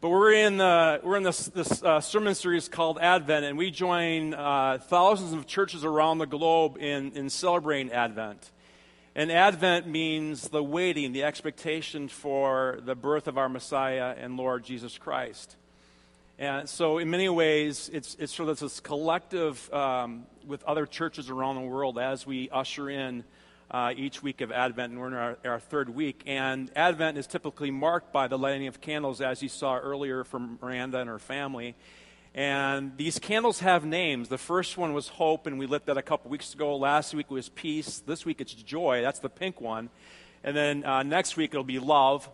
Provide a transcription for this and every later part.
But we're in, the, we're in this, this uh, sermon series called Advent, and we join uh, thousands of churches around the globe in, in celebrating Advent. And Advent means the waiting, the expectation for the birth of our Messiah and Lord Jesus Christ. And so, in many ways, it's, it's sort of this collective um, with other churches around the world as we usher in uh, each week of Advent, and we're in our, our, third week. And Advent is typically marked by the lighting of candles, as you saw earlier from Miranda and her family. And these candles have names. The first one was hope, and we lit that a couple weeks ago. Last week was peace. This week it's joy. That's the pink one. And then uh, next week it'll be love.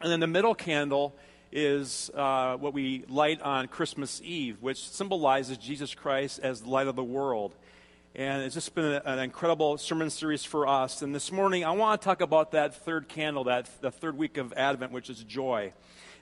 And then the middle candle is uh, what we light on Christmas Eve, which symbolizes Jesus Christ as the light of the world. And it's just been an incredible sermon series for us. And this morning, I want to talk about that third candle, that the third week of Advent, which is joy.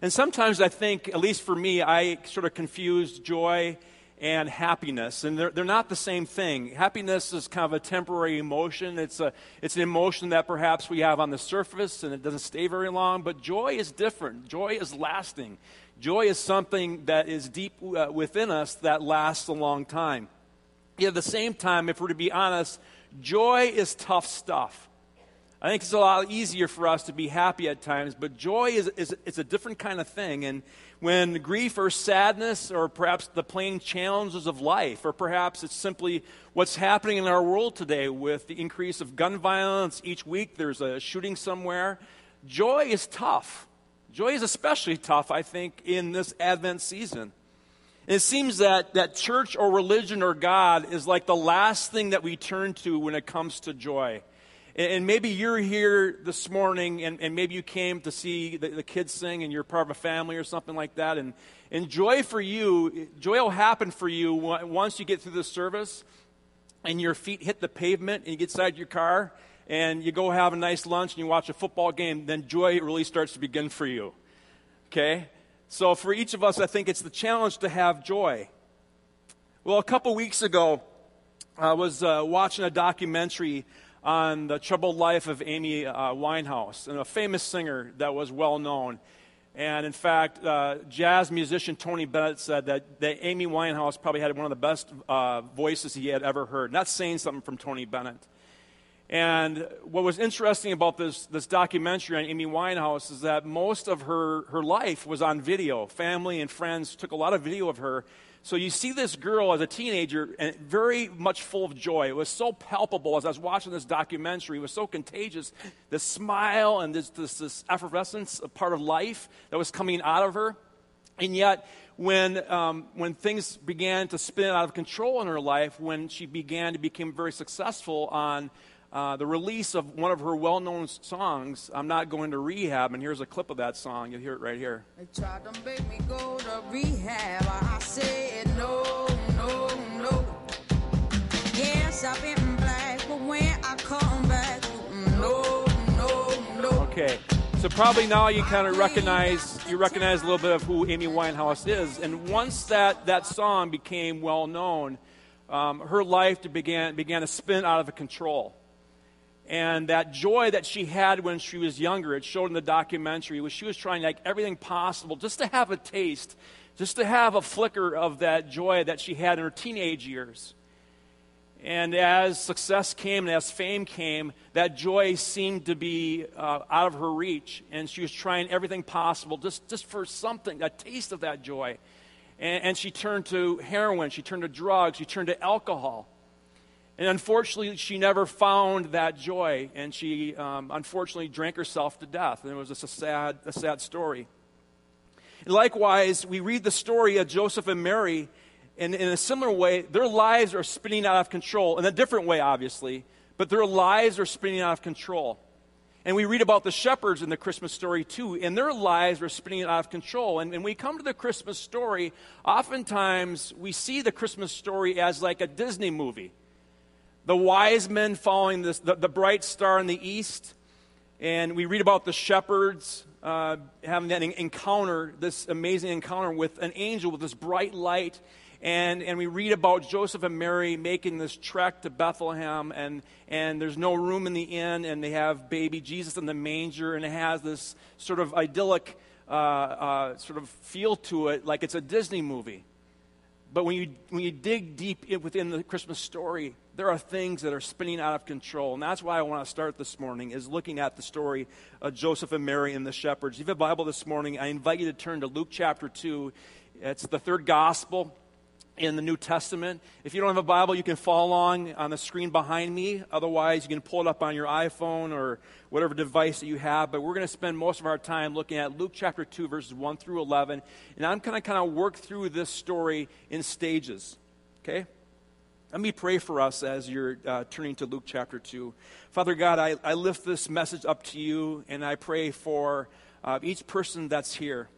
And sometimes I think, at least for me, I sort of confuse joy and happiness. And they're, they're not the same thing. Happiness is kind of a temporary emotion. It's, a, it's an emotion that perhaps we have on the surface and it doesn't stay very long. But joy is different. Joy is lasting. Joy is something that is deep uh, within us that lasts a long time. Yet at the same time, if we're to be honest, joy is tough stuff. I think it's a lot easier for us to be happy at times, but joy is, is, is a different kind of thing. And when grief or sadness, or perhaps the plain challenges of life, or perhaps it's simply what's happening in our world today with the increase of gun violence, each week there's a shooting somewhere, joy is tough. Joy is especially tough, I think, in this Advent season. It seems that, that church or religion or God is like the last thing that we turn to when it comes to joy. And, and maybe you're here this morning and, and maybe you came to see the, the, kids sing and you're part of a family or something like that. And, and joy for you, joy will happen for you once you get through the service and your feet hit the pavement and you get inside your car and you go have a nice lunch and you watch a football game, then joy really starts to begin for you. Okay? So, for each of us, I think it's the challenge to have joy. Well, a couple weeks ago, I was uh, watching a documentary on the troubled life of Amy uh, Winehouse, and a famous singer that was well known. And in fact, uh, jazz musician Tony Bennett said that, that Amy Winehouse probably had one of the best uh, voices he had ever heard. Not saying something from Tony Bennett. And what was interesting about this, this documentary on Amy Winehouse is that most of her, her life was on video. Family and friends took a lot of video of her. So you see this girl as a teenager and very much full of joy. It was so palpable as I was watching this documentary. It was so contagious. This smile and this, this, this effervescence, a part of life that was coming out of her. And yet, when, um, when things began to spin out of control in her life, when she began to become very successful on uh, the release of one of her well known songs, I'm Not Going to Rehab, and here's a clip of that song. You'll hear it right here. They tried to make me go to rehab. I said no, no, no. Yes, I've been black, but when I come back, no, no, no. Okay. So probably now you kind of recognize you recognize a little bit of who Amy Winehouse is, and once that that song became well known, um, her life began began to spin out of control. And that joy that she had when she was younger, it showed in the documentary, was she was trying like everything possible just to have a taste, just to have a flicker of that joy that she had in her teenage years. And as success came and as fame came, that joy seemed to be uh, out of her reach. And she was trying everything possible just, just for something, a taste of that joy. And, and she turned to heroin, she turned to drugs, she turned to alcohol. And unfortunately, she never found that joy, and she um, unfortunately drank herself to death. And it was just a sad, a sad story. And likewise, we read the story of Joseph and Mary, and in a similar way, their lives are spinning out of control. In a different way, obviously, but their lives are spinning out of control. And we read about the shepherds in the Christmas story too, and their lives are spinning out of control. And when we come to the Christmas story, oftentimes we see the Christmas story as like a Disney movie the wise men following this, the, the bright star in the east. And we read about the shepherds uh, having that encounter, this amazing encounter with an angel with this bright light. And, and we read about Joseph and Mary making this trek to Bethlehem, and, and there's no room in the inn, and they have baby Jesus in the manger, and it has this sort of idyllic uh, uh, sort of feel to it like it's a Disney movie. But when you, when you dig deep in, within the Christmas story, there are things that are spinning out of control. And that's why I want to start this morning, is looking at the story of Joseph and Mary and the shepherds. If you have a Bible this morning, I invite you to turn to Luke chapter 2. It's the third gospel in the New Testament. If you don't have a Bible, you can follow along on the screen behind me. Otherwise, you can pull it up on your iPhone or whatever device that you have. But we're going to spend most of our time looking at Luke chapter 2, verses 1 through 11. And I'm going to kind of work through this story in stages. Okay? Let me pray for us as you're uh, turning to Luke chapter 2. Father God, I, I lift this message up to you, and I pray for uh, each person that's here.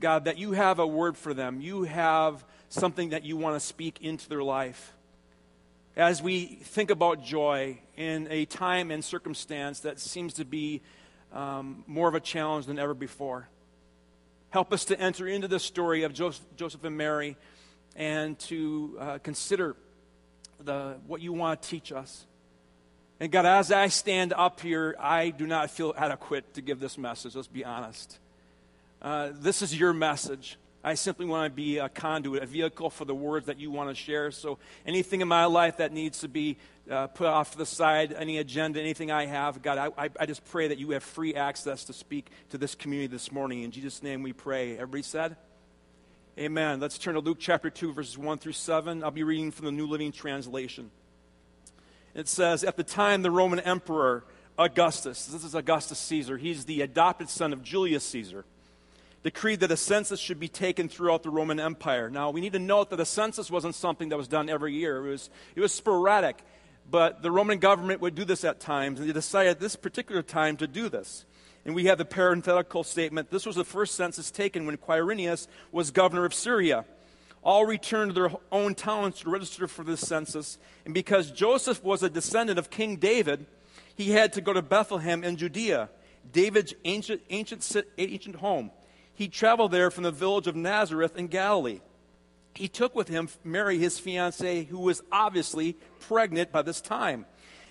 God, that you have a word for them. You have something that you want to speak into their life. As we think about joy in a time and circumstance that seems to be um, more of a challenge than ever before, help us to enter into the story of Joseph, and Mary and to uh, consider the, what you want to teach us. And God, as I stand up here, I do not feel adequate to give this message, let's be honest. Uh, this is your message. I simply want to be a conduit, a vehicle for the words that you want to share. So anything in my life that needs to be uh, put off to the side, any agenda, anything I have, God, I, I just pray that you have free access to speak to this community this morning. In Jesus' name we pray. Everybody said? Amen. Let's turn to Luke chapter 2, verses 1 through 7. I'll be reading from the New Living Translation. It says, At the time, the Roman Emperor Augustus, this is Augustus Caesar, he's the adopted son of Julius Caesar decreed that a census should be taken throughout the Roman Empire. Now, we need to note that a census wasn't something that was done every year, it was, it was sporadic. But the Roman government would do this at times, and they decided at this particular time to do this. And we have the parenthetical statement this was the first census taken when Quirinius was governor of Syria. All returned to their own towns to register for this census. And because Joseph was a descendant of King David, he had to go to Bethlehem in Judea, David's ancient, ancient, ancient home he traveled there from the village of Nazareth in Galilee. He took with him Mary, his fiancee, who was obviously pregnant by this time.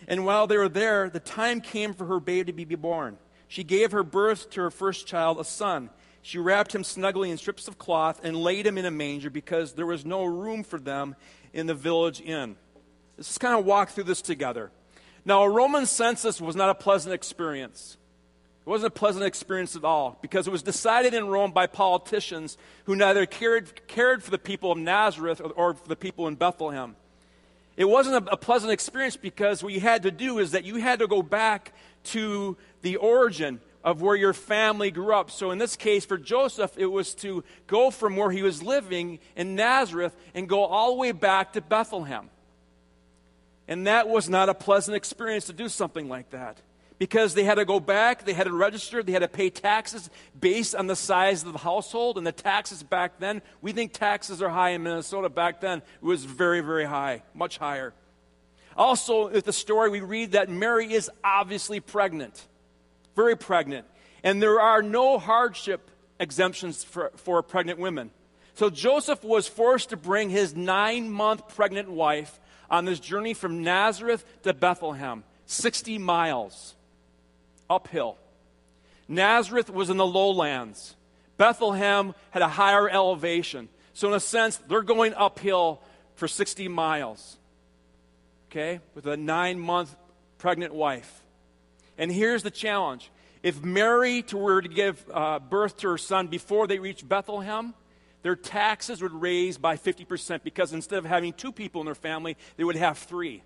And while they were there, the time came for her baby to be born. She gave her birth to her first child, a son. She wrapped him snugly in strips of cloth and laid him in a manger because there was no room for them in the village inn. Let's just kind of walk through this together. Now, a Roman census was not a pleasant experience. It wasn't a pleasant experience at all because it was decided in Rome by politicians who neither cared, cared for the people of Nazareth or, or for the people in Bethlehem. It wasn't a, a pleasant experience because what you had to do is that you had to go back to the origin of where your family grew up. So in this case, for Joseph, it was to go from where he was living in Nazareth and go all the way back to Bethlehem. And that was not a pleasant experience to do something like that because they had to go back, they had to register, they had to pay taxes based on the size of the household. And the taxes back then, we think taxes are high in Minnesota. Back then, it was very, very high, much higher. Also, with the story, we read that Mary is obviously pregnant, very pregnant. And there are no hardship exemptions for, for pregnant women. So Joseph was forced to bring his nine month pregnant wife on this journey from Nazareth to Bethlehem, 60 miles uphill. Nazareth was in the lowlands. Bethlehem had a higher elevation. So, in a sense, they're going uphill for 60 miles, okay, with a nine month pregnant wife. And here's the challenge if Mary were to give uh, birth to her son before they reached Bethlehem, their taxes would raise by 50% because instead of having two people in their family, they would have three.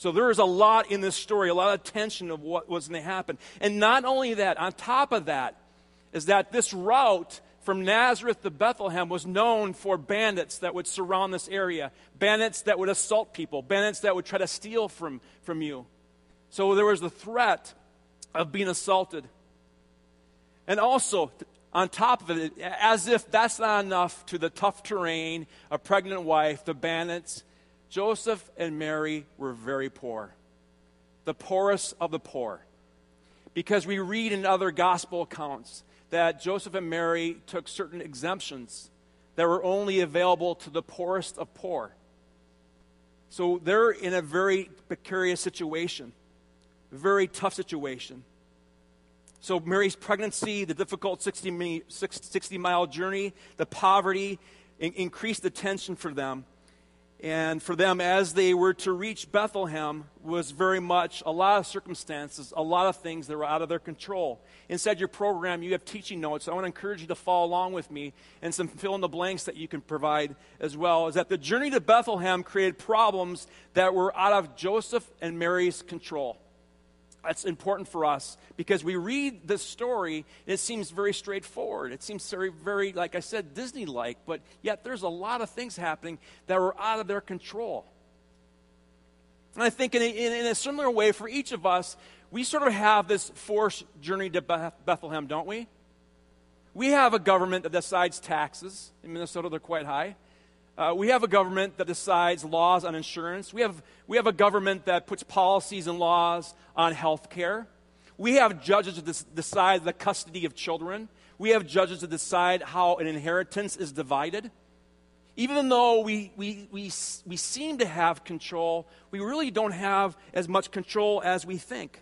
So there is a lot in this story, a lot of tension of what was going to happen. And not only that, on top of that, is that this route from Nazareth to Bethlehem was known for bandits that would surround this area, bandits that would assault people, bandits that would try to steal from, from you. So there was the threat of being assaulted. And also, on top of it, as if that's not enough to the tough terrain, a pregnant wife, the bandits, Joseph and Mary were very poor, the poorest of the poor. Because we read in other gospel accounts that Joseph and Mary took certain exemptions that were only available to the poorest of poor. So they're in a very precarious situation, very tough situation. So, Mary's pregnancy, the difficult 60, 60 mile journey, the poverty increased the tension for them. And for them, as they were to reach Bethlehem, was very much a lot of circumstances, a lot of things that were out of their control. Inside your program, you have teaching notes. I want to encourage you to follow along with me and some fill in the blanks that you can provide as well. Is that the journey to Bethlehem created problems that were out of Joseph and Mary's control. That's important for us because we read this story and it seems very straightforward. It seems very, very, like I said, Disney like, but yet there's a lot of things happening that were out of their control. And I think in a, in a similar way for each of us, we sort of have this forced journey to Bethlehem, don't we? We have a government that decides taxes. In Minnesota, they're quite high. Uh, we have a government that decides laws on insurance. We have, we have a government that puts policies and laws on health care. We have judges that decide the custody of children. We have judges that decide how an inheritance is divided. Even though we, we, we, we seem to have control, we really don't have as much control as we think.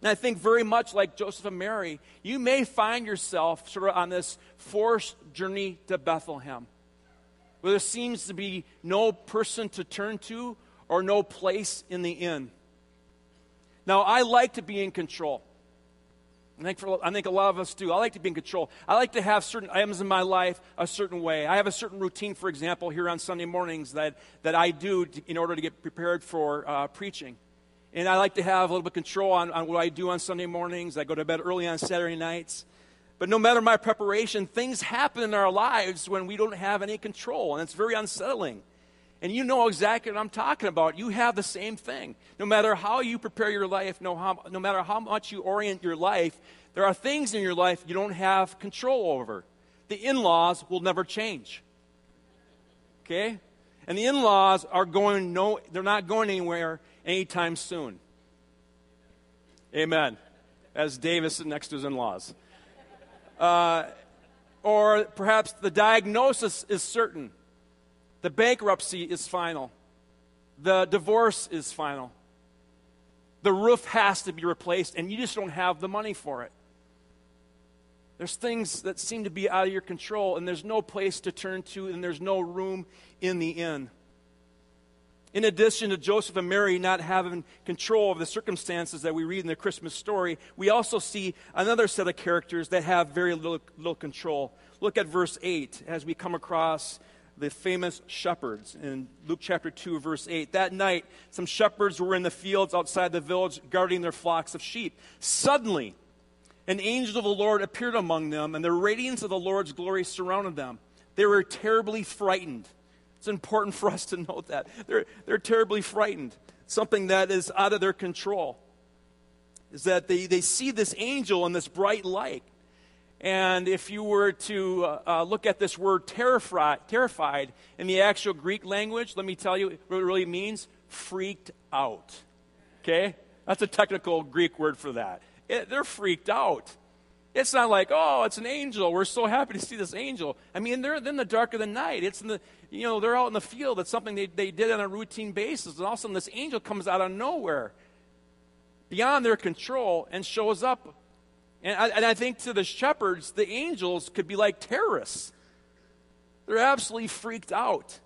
And I think very much like Joseph and Mary, you may find yourself sort of on this forced journey to Bethlehem where there seems to be no person to turn to or no place in the inn. Now, I like to be in control. I think, for, I think a lot of us do. I like to be in control. I like to have certain items in my life a certain way. I have a certain routine, for example, here on Sunday mornings that, that I do to, in order to get prepared for uh, preaching. And I like to have a little bit of control on, on what I do on Sunday mornings. I go to bed early on Saturday nights. But no matter my preparation, things happen in our lives when we don't have any control, and it's very unsettling. And you know exactly what I'm talking about. You have the same thing. No matter how you prepare your life, no, how, no matter how much you orient your life, there are things in your life you don't have control over. The in laws will never change. Okay? And the in laws are going no, they're not going anywhere anytime soon. Amen. As Davis next to his in laws. Uh, or perhaps the diagnosis is certain, the bankruptcy is final, the divorce is final, the roof has to be replaced, and you just don't have the money for it. There's things that seem to be out of your control, and there's no place to turn to, and there's no room in the inn. In addition to Joseph and Mary not having control of the circumstances that we read in the Christmas story, we also see another set of characters that have very little, little control. Look at verse 8 as we come across the famous shepherds in Luke chapter 2, verse 8. That night, some shepherds were in the fields outside the village guarding their flocks of sheep. Suddenly, an angel of the Lord appeared among them, and the radiance of the Lord's glory surrounded them. They were terribly frightened. It's important for us to note that. They're, they're terribly frightened. Something that is out of their control is that they, they see this angel in this bright light. And if you were to uh, uh, look at this word terrified, terrified in the actual Greek language, let me tell you what it really means freaked out. Okay? That's a technical Greek word for that. It, they're freaked out. It's not like, oh, it's an angel. We're so happy to see this angel. I mean, they're in the dark of the night. It's in the, you know, they're out in the field. It's something they, they did on a routine basis. And all of a sudden, this angel comes out of nowhere, beyond their control, and shows up. And I, and I think to the shepherds, the angels could be like terrorists. They're absolutely freaked out.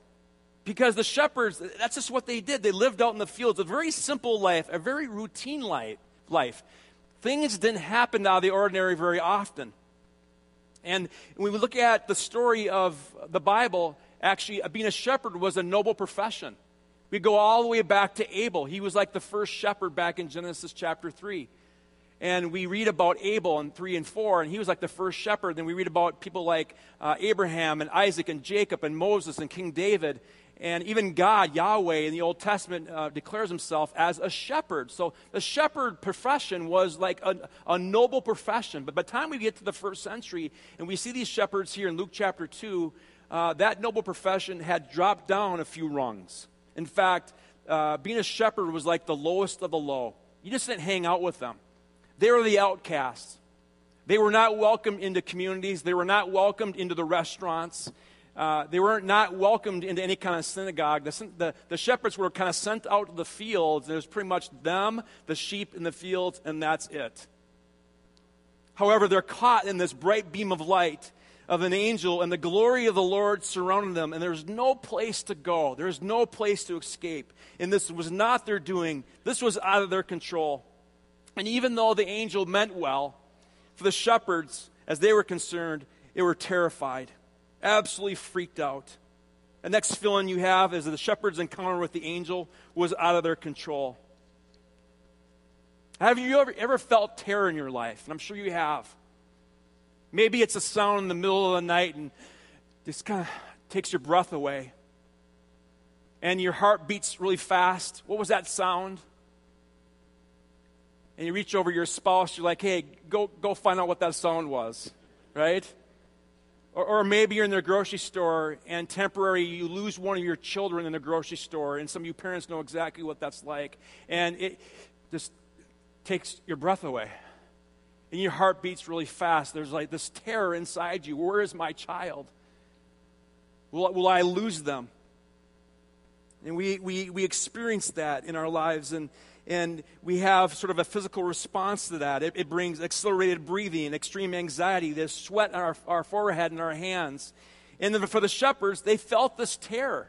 Because the shepherds, that's just what they did. They lived out in the fields, a very simple life, a very routine life. life. Things didn't happen out of the ordinary very often. And when we look at the story of the Bible, actually, being a shepherd was a noble profession. We go all the way back to Abel. He was like the first shepherd back in Genesis chapter 3. And we read about Abel in 3 and 4, and he was like the first shepherd. Then we read about people like uh, Abraham and Isaac and Jacob and Moses and King David. And even God, Yahweh, in the Old Testament uh, declares himself as a shepherd. So the shepherd profession was like a, a, noble profession. But by the time we get to the first century and we see these shepherds here in Luke chapter 2, uh, that noble profession had dropped down a few rungs. In fact, uh, being a shepherd was like the lowest of the low. You just didn't hang out with them, they were the outcasts. They were not welcomed into communities, they were not welcomed into the restaurants. Uh, they were not welcomed into any kind of synagogue. The, the, the, shepherds were kind of sent out to the fields. Was pretty much them, the sheep in the fields, and that's it. However, they're caught in this bright beam of light of an angel, and the glory of the Lord surrounded them, and there's no place to go. There's no place to escape. And this was not their doing, this was out of their control. And even though the angel meant well, for the shepherds, as they were concerned, they were terrified, absolutely freaked out. The next feeling you have is that the shepherd's encounter with the angel was out of their control. Have you ever, ever felt terror in your life? And I'm sure you have. Maybe it's a sound in the middle of the night and just kind of takes your breath away. And your heart beats really fast. What was that sound? And you reach over your spouse, you're like, hey, go, go find out what that sound was, right? Or, or, maybe you're in the grocery store and temporary you lose one of your children in the grocery store, and some of you parents know exactly what that's like. And it just takes your breath away. And your heart beats really fast. There's like this terror inside you. Where is my child? Will, will I lose them? And we, we, we experience that in our lives. And, and we have sort of a physical response to that. It, it brings accelerated breathing, extreme anxiety, this sweat on our, our forehead and our hands. And then for the shepherds, they felt this terror.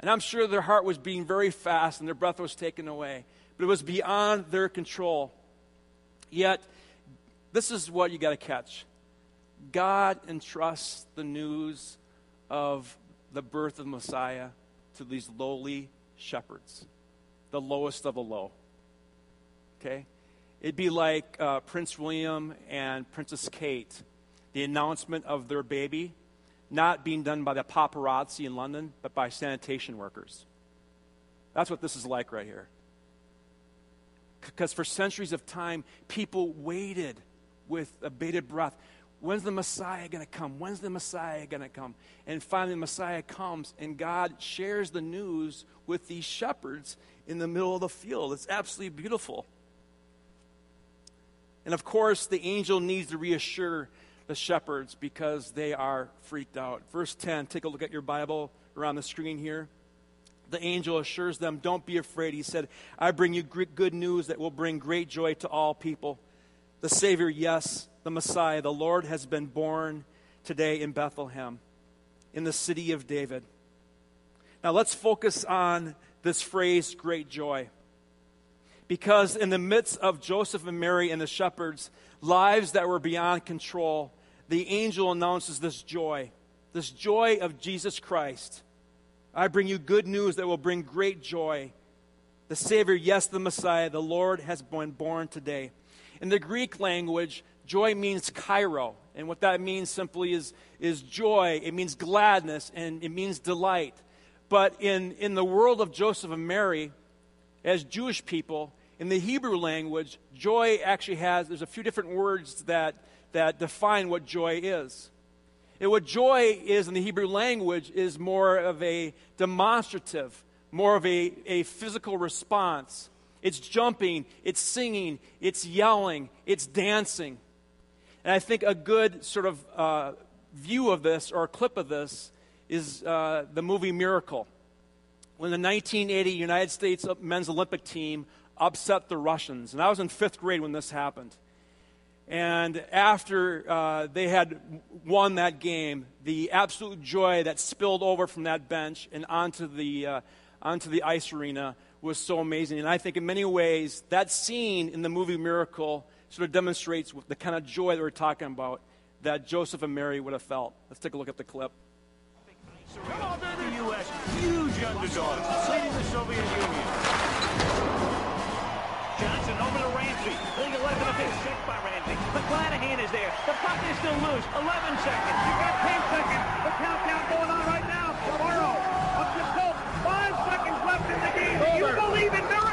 And I'm sure their heart was beating very fast and their breath was taken away. But it was beyond their control. Yet, this is what you got to catch God entrusts the news of the birth of Messiah to these lowly shepherds the lowest of the low. Okay? It'd be like uh, Prince William and Princess Kate, the announcement of their baby not being done by the paparazzi in London, but by sanitation workers. That's what this is like right here. Because for centuries of time, people waited with a bated breath. When's the Messiah going to come? When's the Messiah going to come? And finally, the Messiah comes, and God shares the news with these shepherds in the middle of the field. It's absolutely beautiful. And of course, the angel needs to reassure the shepherds because they are freaked out. Verse 10, take a look at your Bible around the screen here. The angel assures them, Don't be afraid. He said, I bring you good news that will bring great joy to all people. The Savior, yes, the Messiah, the Lord has been born today in Bethlehem, in the city of David. Now let's focus on this phrase, great joy. Because in the midst of Joseph and Mary and the shepherds, lives that were beyond control, the angel announces this joy, this joy of Jesus Christ. I bring you good news that will bring great joy. The Savior, yes, the Messiah, the Lord has been born today. In the Greek language, joy means chairo. And what that means simply is, is joy. It means gladness and it means delight. But in, in the world of Joseph and Mary, as Jewish people, in the Hebrew language, joy actually has, there's a few different words that, that define what joy is. And what joy is in the Hebrew language is more of a demonstrative, more of a, a physical response. It's jumping, it's singing, it's yelling, it's dancing. And I think a good sort of uh, view of this or a clip of this is uh, the movie Miracle. When the 1980 United States men's Olympic team upset the Russians. And I was in fifth grade when this happened. And after uh, they had won that game, the absolute joy that spilled over from that bench and onto the, uh, onto the ice arena was so amazing. And I think in many ways, that scene in the movie Miracle sort of demonstrates the kind of joy that we're talking about that Joseph and Mary would have felt. Let's take a look at the clip. Come on, baby! The U.S. huge underdogs, leading the Soviet Union. Johnson over to Ramsey. League 11 of his checked by Ramsey. McClanahan is there. The puck is still loose. 11 seconds. You got 10 seconds. The countdown going on right believe in miracles?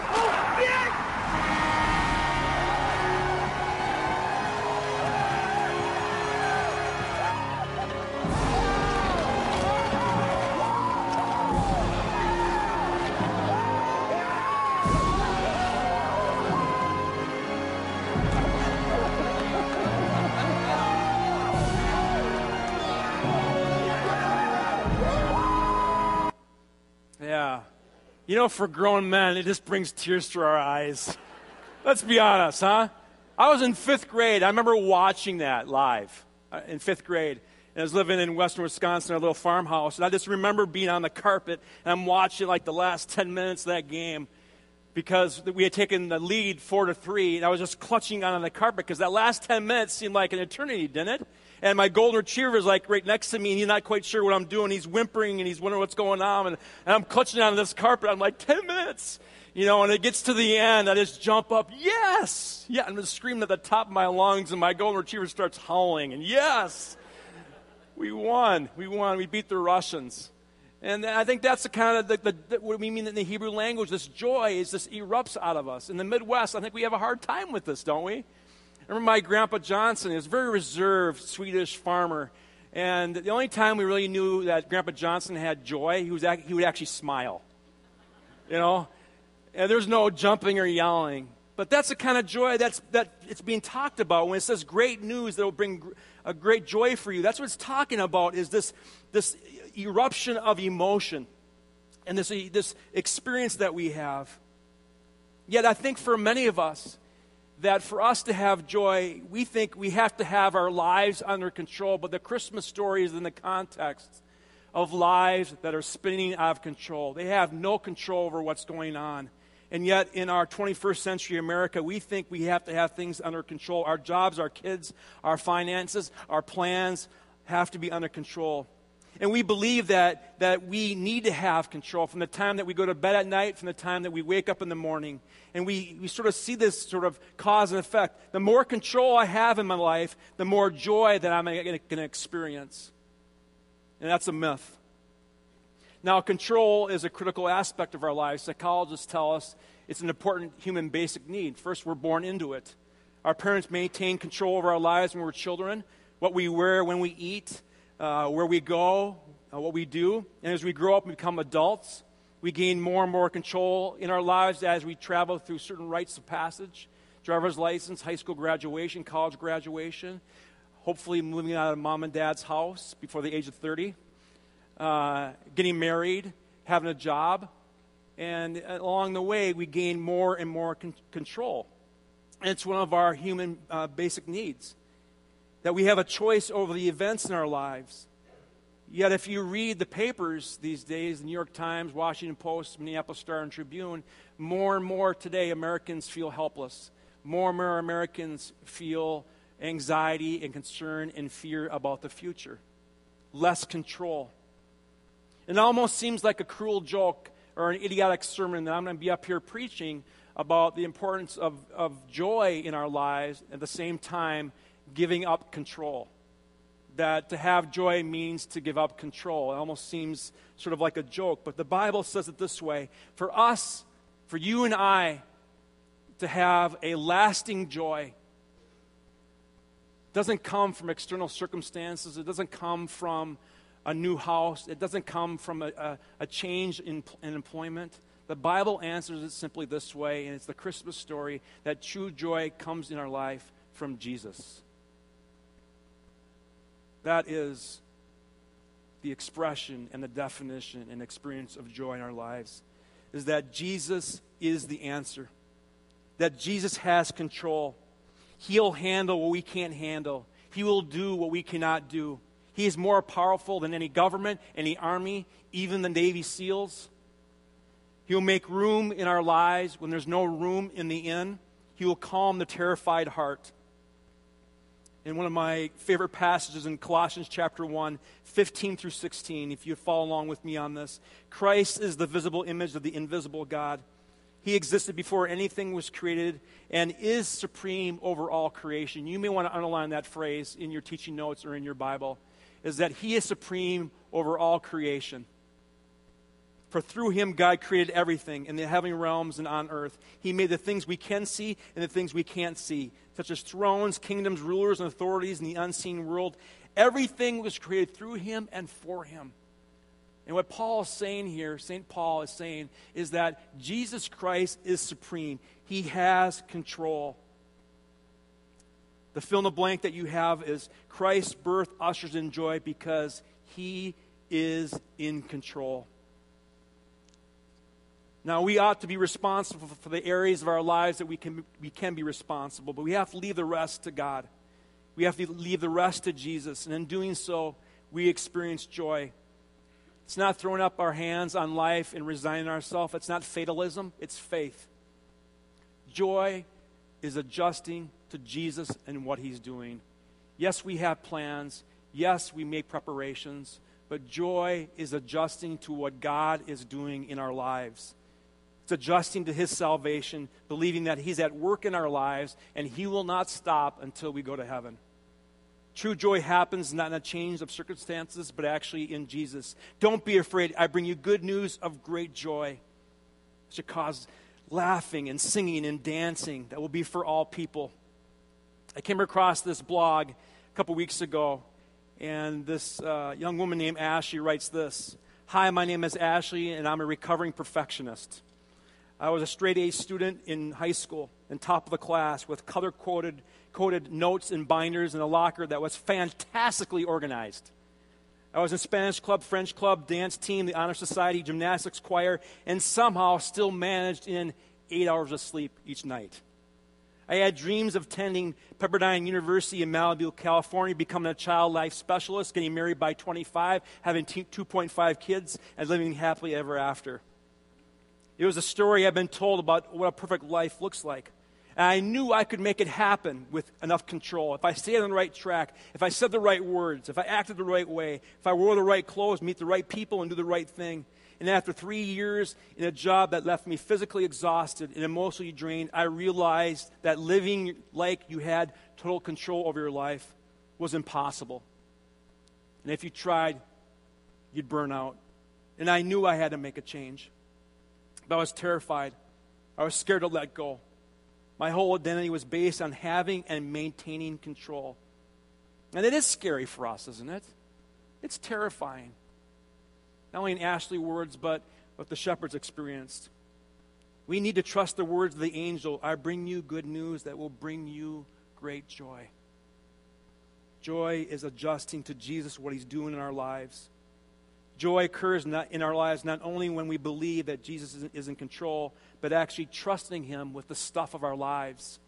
You know, for grown men, it just brings tears to our eyes. Let's be honest, huh? I was in fifth grade. I remember watching that live uh, in fifth grade. And I was living in western Wisconsin, a little farmhouse. And I just remember being on the carpet and I'm watching like the last 10 minutes of that game because we had taken the lead four to three. And I was just clutching on the carpet because that last 10 minutes seemed like an eternity, didn't it? And my golden retriever is like right next to me and he's not quite sure what I'm doing. He's whimpering and he's wondering what's going on. And, and I'm clutching on this carpet. I'm like, 10 minutes. You know, and it gets to the end, I just jump up, yes! Yeah, I'm just screaming at the top of my lungs, and my golden retriever starts howling, and yes! We won. We won. We beat the Russians. And I think that's the kind of the, the, the, what we mean in the Hebrew language. This joy is just erupts out of us. In the Midwest, I think we have a hard time with this, don't we? I remember my grandpa Johnson. He was a very reserved Swedish farmer. And the only time we really knew that Grandpa Johnson had joy, he, was, he would actually smile. You know? And there's no jumping or yelling. But that's the kind of joy that's, that it's being talked about when it says great news that will bring a great joy for you. That's what it's talking about is this, this eruption of emotion and this, this experience that we have. Yet I think for many of us, that for us to have joy, we think we have to have our lives under control. But the Christmas story is in the context of lives that are spinning out of control. They have no control over what's going on. And yet, in our 21st century America, we think we have to have things under control. Our jobs, our kids, our finances, our plans have to be under control. And we believe that, that we need to have control from the time that we go to bed at night, from the time that we wake up in the morning. And we, we sort of see this sort of cause and effect. The more control I have in my life, the more joy that I'm going to experience. And that's a myth. Now, control is a critical aspect of our lives. Psychologists tell us it's an important human basic need. First, we're born into it. Our parents maintain control over our lives when we're children, what we wear, when we eat, uh, where we go, uh, what we do. And as we grow up and become adults, we gain more and more control in our lives as we travel through certain rites of passage driver's license, high school graduation, college graduation, hopefully moving out of mom and dad's house before the age of 30 uh, getting married, having a job, and along the way, we gain more and more con- control. It's one of our human uh, basic needs that we have a choice over the events in our lives. Yet, if you read the papers these days, the New York Times, Washington Post, Minneapolis Star, and Tribune, more and more today Americans feel helpless. More and more Americans feel anxiety and concern and fear about the future. Less control. It almost seems like a cruel joke or an idiotic sermon that I'm going to be up here preaching about the importance of, of joy in our lives at the same time giving up control. That to have joy means to give up control. It almost seems sort of like a joke, but the Bible says it this way For us, for you and I, to have a lasting joy doesn't come from external circumstances, it doesn't come from a new house. It doesn't come from a, a, a change in, in employment. The Bible answers it simply this way, and it's the Christmas story that true joy comes in our life from Jesus. That is the expression and the definition and experience of joy in our lives is that Jesus is the answer. That Jesus has control. He'll handle what we can't handle. He will do what we cannot do. He is more powerful than any government, any army, even the Navy SEALs. He will make room in our lives when there's no room in the inn. He will calm the terrified heart. In one of my favorite passages in Colossians chapter 1, 15 through 16, if you follow along with me on this, Christ is the visible image of the invisible God. He existed before anything was created and is supreme over all creation. You may want to underline that phrase in your teaching notes or in your Bible is that He is supreme over all creation. For through him, God created everything in the heavenly realms and on earth. He made the things we can see and the things we can't see, such as thrones, kingdoms, rulers, and authorities in the unseen world. Everything was created through him and for him. And what Paul is saying here, St. Paul is saying, is that Jesus Christ is supreme. He has control. The fill in the blank that you have is Christ's birth ushers in joy because he is in control. Now, we ought to be responsible for the areas of our lives that we can, we can be responsible, but we have to leave the rest to God. We have to leave the rest to Jesus. And in doing so, we experience joy. It's not throwing up our hands on life and resigning ourselves. It's not fatalism, it's faith. Joy is adjusting to Jesus and what he's doing. Yes, we have plans. Yes, we make preparations. But joy is adjusting to what God is doing in our lives. It's adjusting to his salvation, believing that he's at work in our lives and he will not stop until we go to heaven. True joy happens not in a change of circumstances, but actually in Jesus. Don't be afraid. I bring you good news of great joy. It should cause laughing and singing and dancing that will be for all people. I came across this blog a couple weeks ago, and this uh, young woman named Ashley writes this Hi, my name is Ashley, and I'm a recovering perfectionist. I was a straight A student in high school and top of the class with color coded, notes and binders in a locker that was fantastically organized. I was in Spanish club, French club, dance team, the honor society, gymnastics choir, and somehow still managed in eight hours of sleep each night. I had dreams of attending Pepperdine University in Malibu, California, becoming a child life specialist, getting married by 25, having 2.5 kids, and living happily ever after. It was a story I've been told about what a perfect life looks like. And I knew I could make it happen with enough control. If I stayed on the right track, if I said the right words, if I acted the right way, if I wore the right clothes, meet the right people, and do the right thing. And after three years in a job that left me physically exhausted and emotionally drained, I realized that living like you had total control over your life was impossible. And if you tried, you'd burn out. And I knew I had to make a change. But I was terrified. I was scared to let go. My whole identity was based on having and maintaining control. And it is scary for us, isn't it? It's terrifying. Not only in Ashley words, but what the shepherds experienced. We need to trust the words of the angel I bring you good news that will bring you great joy. Joy is adjusting to Jesus, what he's doing in our lives. Joy occurs in our lives not only when we believe that Jesus is in control, but actually trusting Him with the stuff of our lives.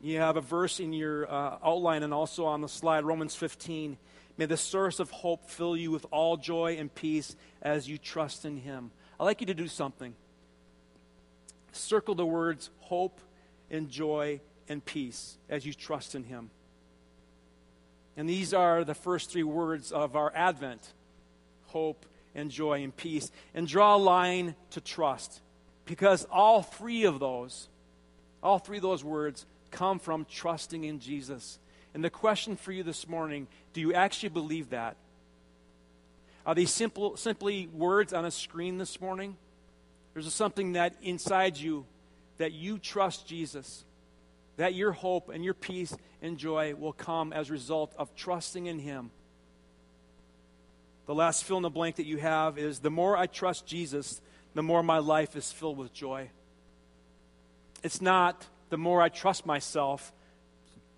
You have a verse in your uh, outline and also on the slide, Romans 15. May the source of hope fill you with all joy and peace as you trust in Him. I'd like you to do something. Circle the words hope and joy and peace as you trust in Him. And these are the first three words of our Advent hope, and joy and peace. And draw a line to trust. Because all three of those, all three of those words come from trusting in Jesus. And the question for you this morning do you actually believe that? Are these simple, simply words on a screen this morning? There's something that inside you that you trust Jesus, that your hope and your peace and joy will come as a result of trusting in Him the last fill in the blank that you have is the more I trust Jesus, the more my life is filled with joy. It's not the more I trust myself,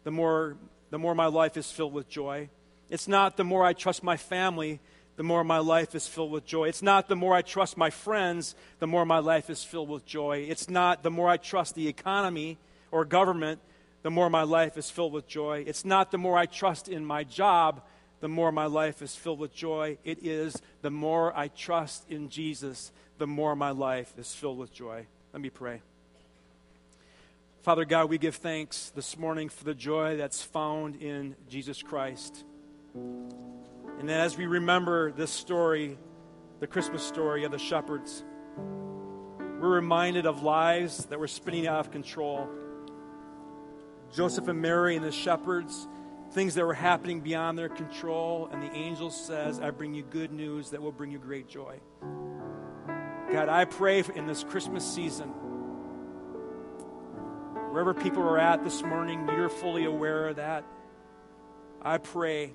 the more, the more my life is filled with joy. It's not the more I trust my family, the more my life is filled with joy. It's not the more I trust my friends, the more my life is filled with joy. It's not the more I trust the economy or government, the more my life is filled with joy. It's not the more I trust in my job, the more my life is filled with joy. It is the more I trust in Jesus, the more my life is filled with joy. Let me pray. Father God, we give thanks this morning for the joy that's found in Jesus Christ. And as we remember this story, the Christmas story of the shepherds, we're reminded of lives that were spinning out of control. Joseph and Mary and the shepherds things that were happening beyond their control. And the angel says, I bring you good news that will bring you great joy. God, I pray in this Christmas season, wherever people are at this morning, you're fully aware of that. I pray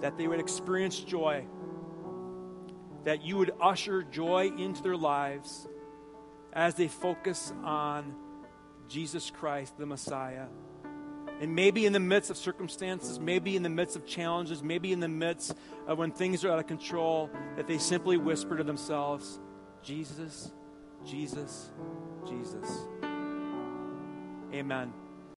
that they would experience joy, that you would usher joy into their lives as they focus on Jesus Christ, the Messiah. And maybe in the midst of circumstances, maybe in the midst of challenges, maybe in the midst of when things are out of control, that they simply whisper to themselves, Jesus, Jesus, Jesus. Amen.